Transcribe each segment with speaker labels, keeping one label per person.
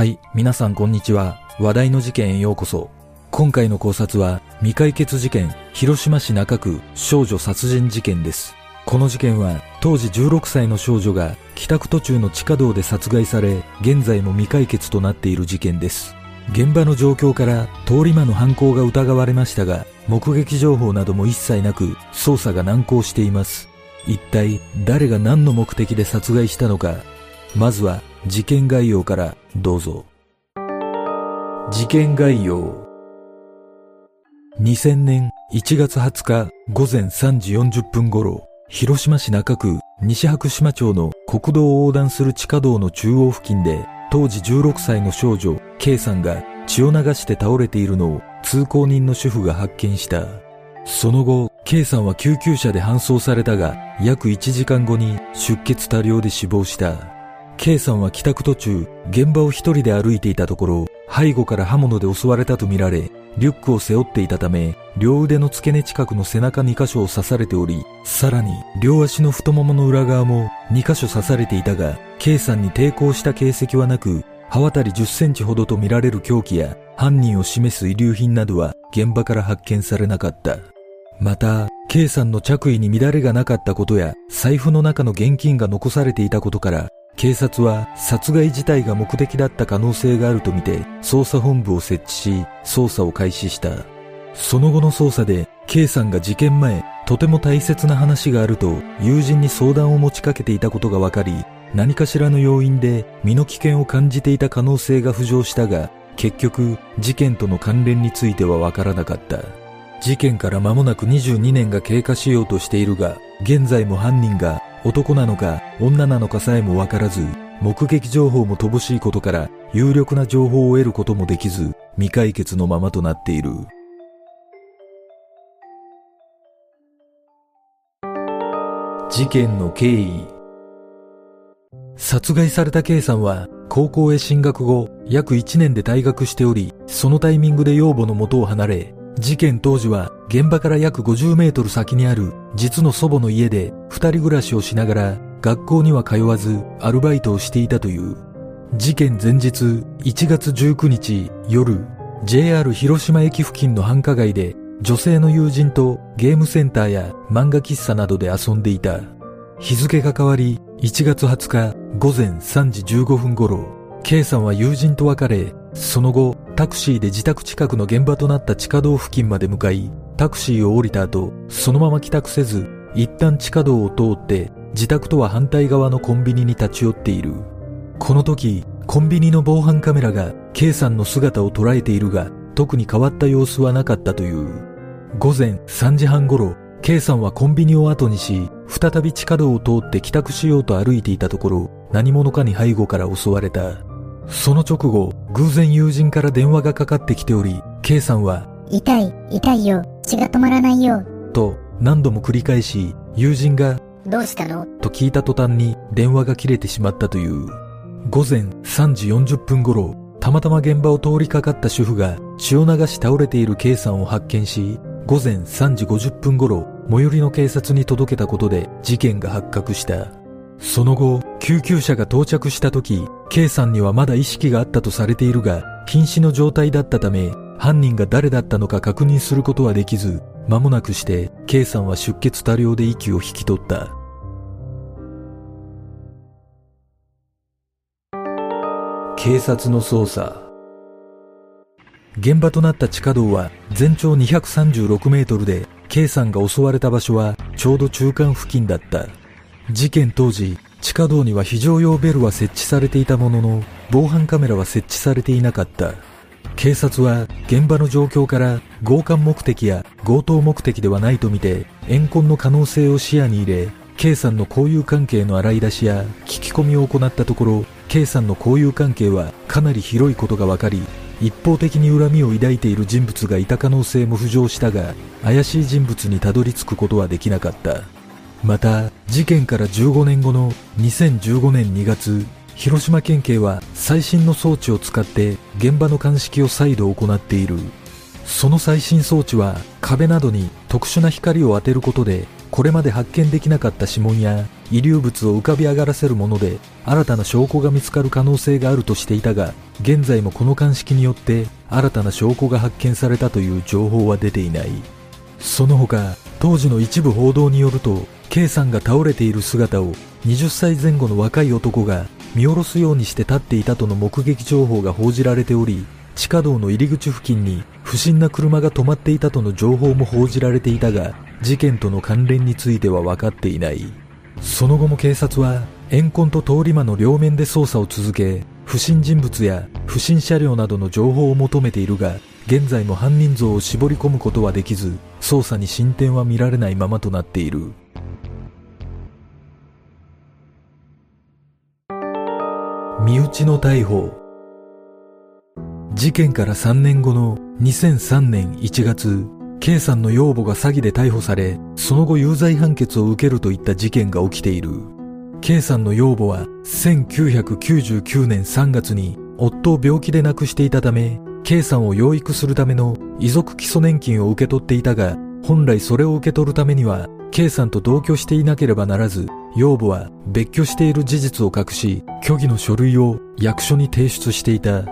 Speaker 1: はい、皆さんこんにちは。話題の事件へようこそ。今回の考察は未解決事件、広島市中区少女殺人事件です。この事件は当時16歳の少女が帰宅途中の地下道で殺害され、現在も未解決となっている事件です。現場の状況から通り魔の犯行が疑われましたが、目撃情報なども一切なく捜査が難航しています。一体誰が何の目的で殺害したのか。まずは事件概要からどうぞ。事件概要。2000年1月20日午前3時40分頃、広島市中区西白島町の国道を横断する地下道の中央付近で、当時16歳の少女 K さんが血を流して倒れているのを通行人の主婦が発見した。その後、K さんは救急車で搬送されたが、約1時間後に出血多量で死亡した。K さんは帰宅途中、現場を一人で歩いていたところ、背後から刃物で襲われたとみられ、リュックを背負っていたため、両腕の付け根近くの背中2箇所を刺されており、さらに両足の太ももの裏側も2箇所刺されていたが、K さんに抵抗した形跡はなく、刃渡り10センチほどとみられる凶器や犯人を示す遺留品などは現場から発見されなかった。また、K さんの着衣に乱れがなかったことや、財布の中の現金が残されていたことから、警察は殺害自体が目的だった可能性があるとみて捜査本部を設置し捜査を開始した。その後の捜査で K さんが事件前とても大切な話があると友人に相談を持ちかけていたことが分かり何かしらの要因で身の危険を感じていた可能性が浮上したが結局事件との関連については分からなかった。事件から間もなく22年が経過しようとしているが現在も犯人が男なのか女なのかさえもわからず、目撃情報も乏しいことから有力な情報を得ることもできず、未解決のままとなっている。事件の経緯殺害された K さんは高校へ進学後約1年で退学しており、そのタイミングで養母の元を離れ、事件当時は現場から約50メートル先にある実の祖母の家で二人暮らしをしながら学校には通わずアルバイトをしていたという。事件前日1月19日夜 JR 広島駅付近の繁華街で女性の友人とゲームセンターや漫画喫茶などで遊んでいた。日付が変わり1月20日午前3時15分頃 K さんは友人と別れその後タクシーで自宅近くの現場となった地下道付近まで向かい、タクシーを降りた後、そのまま帰宅せず、一旦地下道を通って、自宅とは反対側のコンビニに立ち寄っている。この時、コンビニの防犯カメラが K さんの姿を捉えているが、特に変わった様子はなかったという。午前3時半頃、K さんはコンビニを後にし、再び地下道を通って帰宅しようと歩いていたところ、何者かに背後から襲われた。その直後、偶然友人から電話がかかってきており、K さんは、
Speaker 2: 痛い、痛いよ、血が止まらないよ。
Speaker 1: と何度も繰り返し、友人が、
Speaker 2: どうしたの？
Speaker 1: と聞いた途端に電話が切れてしまったという。午前3時40分頃、たまたま現場を通りかかった主婦が血を流し倒れている K さんを発見し、午前3時50分頃、最寄りの警察に届けたことで事件が発覚した。その後、救急車が到着した時、K さんにはまだ意識があったとされているが、瀕死の状態だったため、犯人が誰だったのか確認することはできず、間もなくして K さんは出血多量で息を引き取った。警察の捜査現場となった地下道は全長236メートルで K さんが襲われた場所はちょうど中間付近だった。事件当時、地下道には非常用ベルは設置されていたものの、防犯カメラは設置されていなかった。警察は現場の状況から強姦目的や強盗目的ではないとみて、怨恨の可能性を視野に入れ、K さんの交友関係の洗い出しや聞き込みを行ったところ、K さんの交友関係はかなり広いことが分かり、一方的に恨みを抱いている人物がいた可能性も浮上したが、怪しい人物にたどり着くことはできなかった。また、事件から15年後の2015年2月、広島県警は最新の装置を使って現場の鑑識を再度行っている。その最新装置は壁などに特殊な光を当てることでこれまで発見できなかった指紋や遺留物を浮かび上がらせるもので新たな証拠が見つかる可能性があるとしていたが現在もこの鑑識によって新たな証拠が発見されたという情報は出ていないその他当時の一部報道によると K さんが倒れている姿を20歳前後の若い男が見下ろすようにして立っていたとの目撃情報が報じられており地下道の入り口付近に不審な車が止まっていたとの情報も報じられていたが事件との関連については分かっていない。その後も警察は怨恨と通り魔の両面で捜査を続け不審人物や不審車両などの情報を求めているが現在も犯人像を絞り込むことはできず捜査に進展は見られないままとなっている。身内の逮捕。事件から3年後の2003年1月 K さんの養母が詐欺で逮捕されその後有罪判決を受けるといった事件が起きている。K さんの養母は1999年3月に夫を病気で亡くしていたため K さんを養育するための遺族基礎年金を受け取っていたが本来それを受け取るためには K さんと同居していなければならず養母は別居している事実を隠し虚偽の書類を役所に提出していた。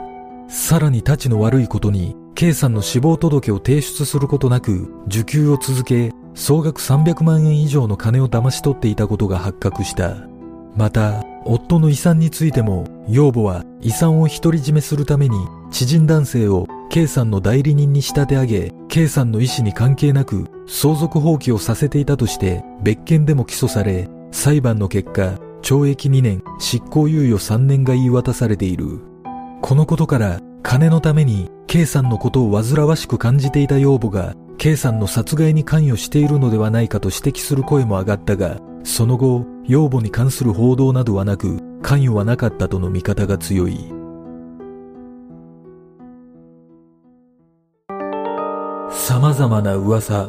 Speaker 1: さらに立ちの悪いことに K さんの死亡届を提出することなく受給を続け総額300万円以上の金を騙し取っていたことが発覚した。また夫の遺産についても養母は遺産を独り占めするために知人男性を K さんの代理人に仕立て上げ K さんの意思に関係なく相続放棄をさせていたとして別件でも起訴され裁判の結果、懲役2年、執行猶予3年が言い渡されている。このことから、金のために K さんのことを煩わしく感じていた養母が K さんの殺害に関与しているのではないかと指摘する声も上がったが、その後、養母に関する報道などはなく、関与はなかったとの見方が強い。様々な噂。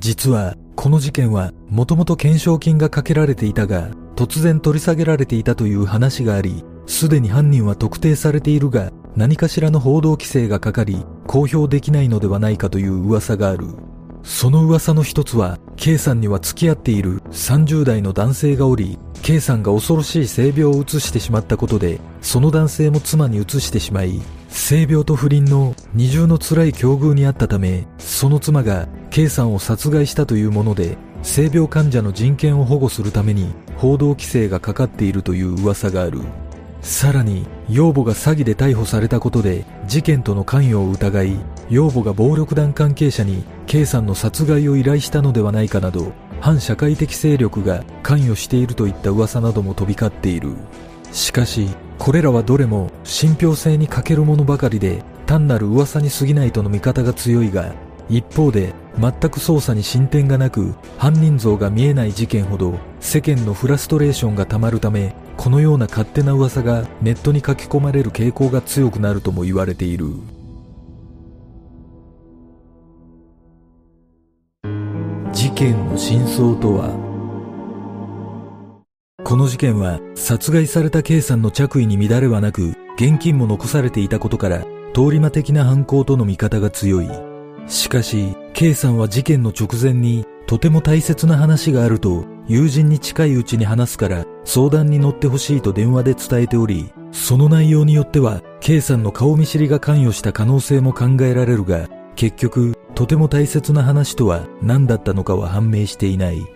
Speaker 1: 実は、この事件はもともと懸賞金がかけられていたが、突然取り下げられていたという話があり、すでに犯人は特定されているが、何かしらの報道規制がかかり、公表できないのではないかという噂がある。その噂の一つは、K さんには付き合っている30代の男性がおり、K さんが恐ろしい性病を移してしまったことで、その男性も妻に移してしまい、性病と不倫の二重の辛い境遇にあったため、その妻が K さんを殺害したというもので、性病患者の人権を保護するために報道規制がかかっているという噂がある。さらに、養母が詐欺で逮捕されたことで事件との関与を疑い、養母が暴力団関係者に K さんの殺害を依頼したのではないかなど、反社会的勢力が関与しているといった噂なども飛び交っている。しかし、これらはどれも信憑性に欠けるものばかりで単なる噂に過ぎないとの見方が強いが一方で全く捜査に進展がなく犯人像が見えない事件ほど世間のフラストレーションがたまるためこのような勝手な噂がネットに書き込まれる傾向が強くなるとも言われている件の真相とは？この事件は殺害された K さんの着衣に乱れはなく現金も残されていたことから通り魔的な犯行との見方が強い。しかし K さんは事件の直前にとても大切な話があると友人に近いうちに話すから相談に乗ってほしいと電話で伝えておりその内容によっては K さんの顔見知りが関与した可能性も考えられるが結局とても大切な話とは何だったのかは判明していない。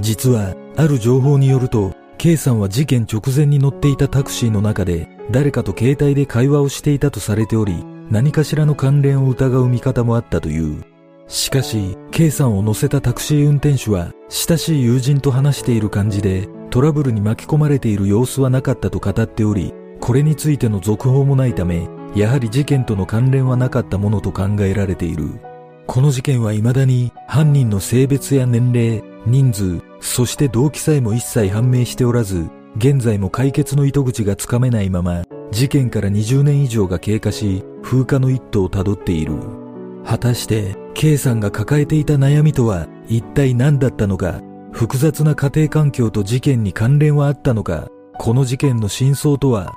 Speaker 1: 実はある情報によると K さんは事件直前に乗っていたタクシーの中で誰かと携帯で会話をしていたとされており何かしらの関連を疑う見方もあったという。しかし K さんを乗せたタクシー運転手は親しい友人と話している感じでトラブルに巻き込まれている様子はなかったと語っておりこれについての続報もないためやはり事件との関連はなかったものと考えられているこの事件は未だに犯人の性別や年齢人数そして動機さえも一切判明しておらず、現在も解決の糸口がつかめないまま、事件から20年以上が経過し、風化の一途をたどっている。果たして、K さんが抱えていた悩みとは一体何だったのか、複雑な家庭環境と事件に関連はあったのか、この事件の真相とは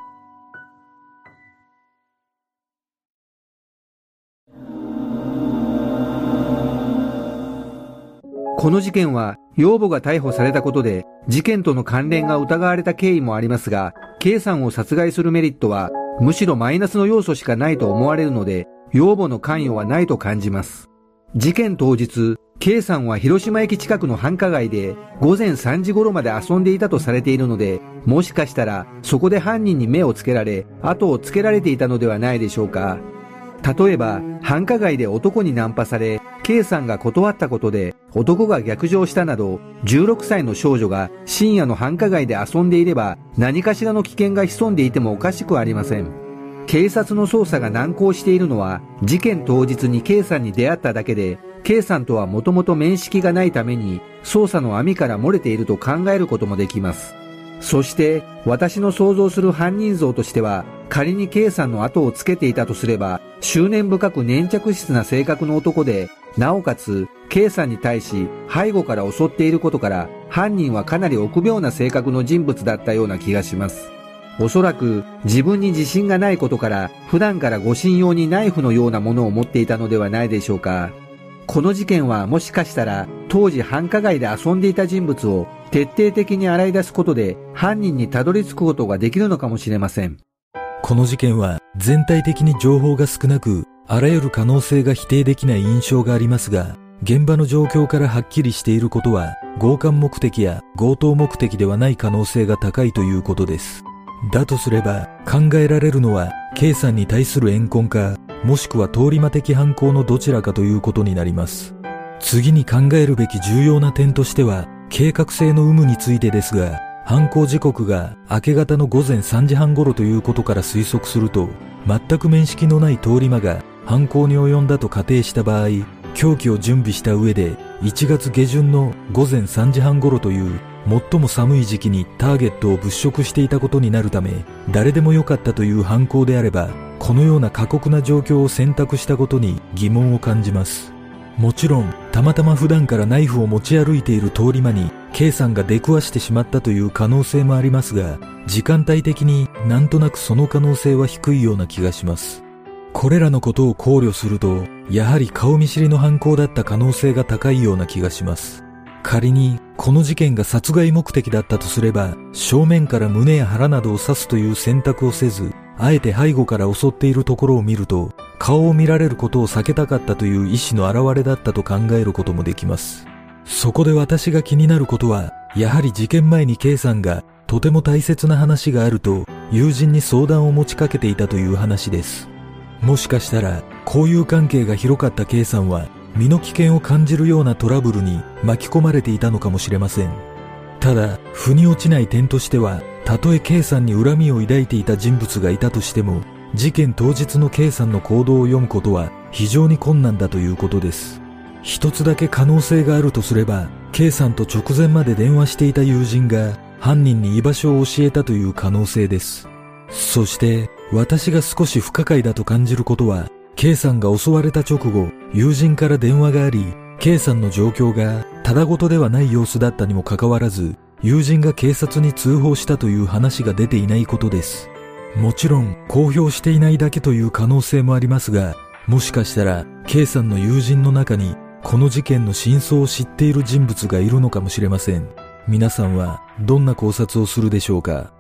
Speaker 3: この事件は養母が逮捕されたことで事件との関連が疑われた経緯もありますが、K さんを殺害するメリットはむしろマイナスの要素しかないと思われるので、養母の関与はないと感じます。事件当日、K さんは広島駅近くの繁華街で午前3時頃まで遊んでいたとされているので、もしかしたらそこで犯人に目をつけられ、後をつけられていたのではないでしょうか。例えば、繁華街で男にナンパされ、K さんが断ったことで男が逆上したなど、16歳の少女が深夜の繁華街で遊んでいれば何かしらの危険が潜んでいてもおかしくありません。警察の捜査が難航しているのは事件当日に K さんに出会っただけで K さんとはもともと面識がないために捜査の網から漏れていると考えることもできます。そして私の想像する犯人像としては仮に K さんの後をつけていたとすれば執念深く粘着質な性格の男でなおかつ K さんに対し背後から襲っていることから犯人はかなり臆病な性格の人物だったような気がします。おそらく自分に自信がないことから普段から護身用にナイフのようなものを持っていたのではないでしょうか。この事件はもしかしたら当時繁華街で遊んでいた人物を徹底的に洗い出すことで犯人にたどり着くことができるのかもしれません。
Speaker 1: この事件は全体的に情報が少なくあらゆる可能性が否定できない印象がありますが、現場の状況からはっきりしていることは、強姦目的や強盗目的ではない可能性が高いということです。だとすれば、考えられるのは、K さんに対する怨恨か、もしくは通り魔的犯行のどちらかということになります。次に考えるべき重要な点としては、計画性の有無についてですが、犯行時刻が明け方の午前3時半頃ということから推測すると、全く面識のない通り魔が犯行に及んだと仮定した場合、凶器を準備した上で1月下旬の午前3時半頃という最も寒い時期にターゲットを物色していたことになるため、誰でもよかったという犯行であれば、このような過酷な状況を選択したことに疑問を感じます。もちろん、たまたま普段からナイフを持ち歩いている通り魔に、K さんが出くわしてしまったという可能性もありますが、時間帯的になんとなくその可能性は低いような気がします。これらのことを考慮すると、やはり顔見知りの犯行だった可能性が高いような気がします。仮に、この事件が殺害目的だったとすれば、正面から胸や腹などを刺すという選択をせず、あえて背後から襲っているところを見ると、顔を見られることを避けたかったという意志の表れだったと考えることもできます。そこで私が気になることは、やはり事件前に K さんがとても大切な話があると友人に相談を持ちかけていたという話です。もしかしたら交友関係が広かった K さんは身の危険を感じるようなトラブルに巻き込まれていたのかもしれません。ただ腑に落ちない点としてはたとえ K さんに恨みを抱いていた人物がいたとしても事件当日の K さんの行動を読むことは非常に困難だということです。一つだけ可能性があるとすれば K さんと直前まで電話していた友人が犯人に居場所を教えたという可能性です。そして私が少し不可解だと感じることは K さんが襲われた直後友人から電話があり K さんの状況がただごとではない様子だったにもかかわらず友人が警察に通報したという話が出ていないことです。もちろん公表していないだけという可能性もありますがもしかしたら K さんの友人の中にこの事件の真相を知っている人物がいるのかもしれません。皆さんはどんな考察をするでしょうか？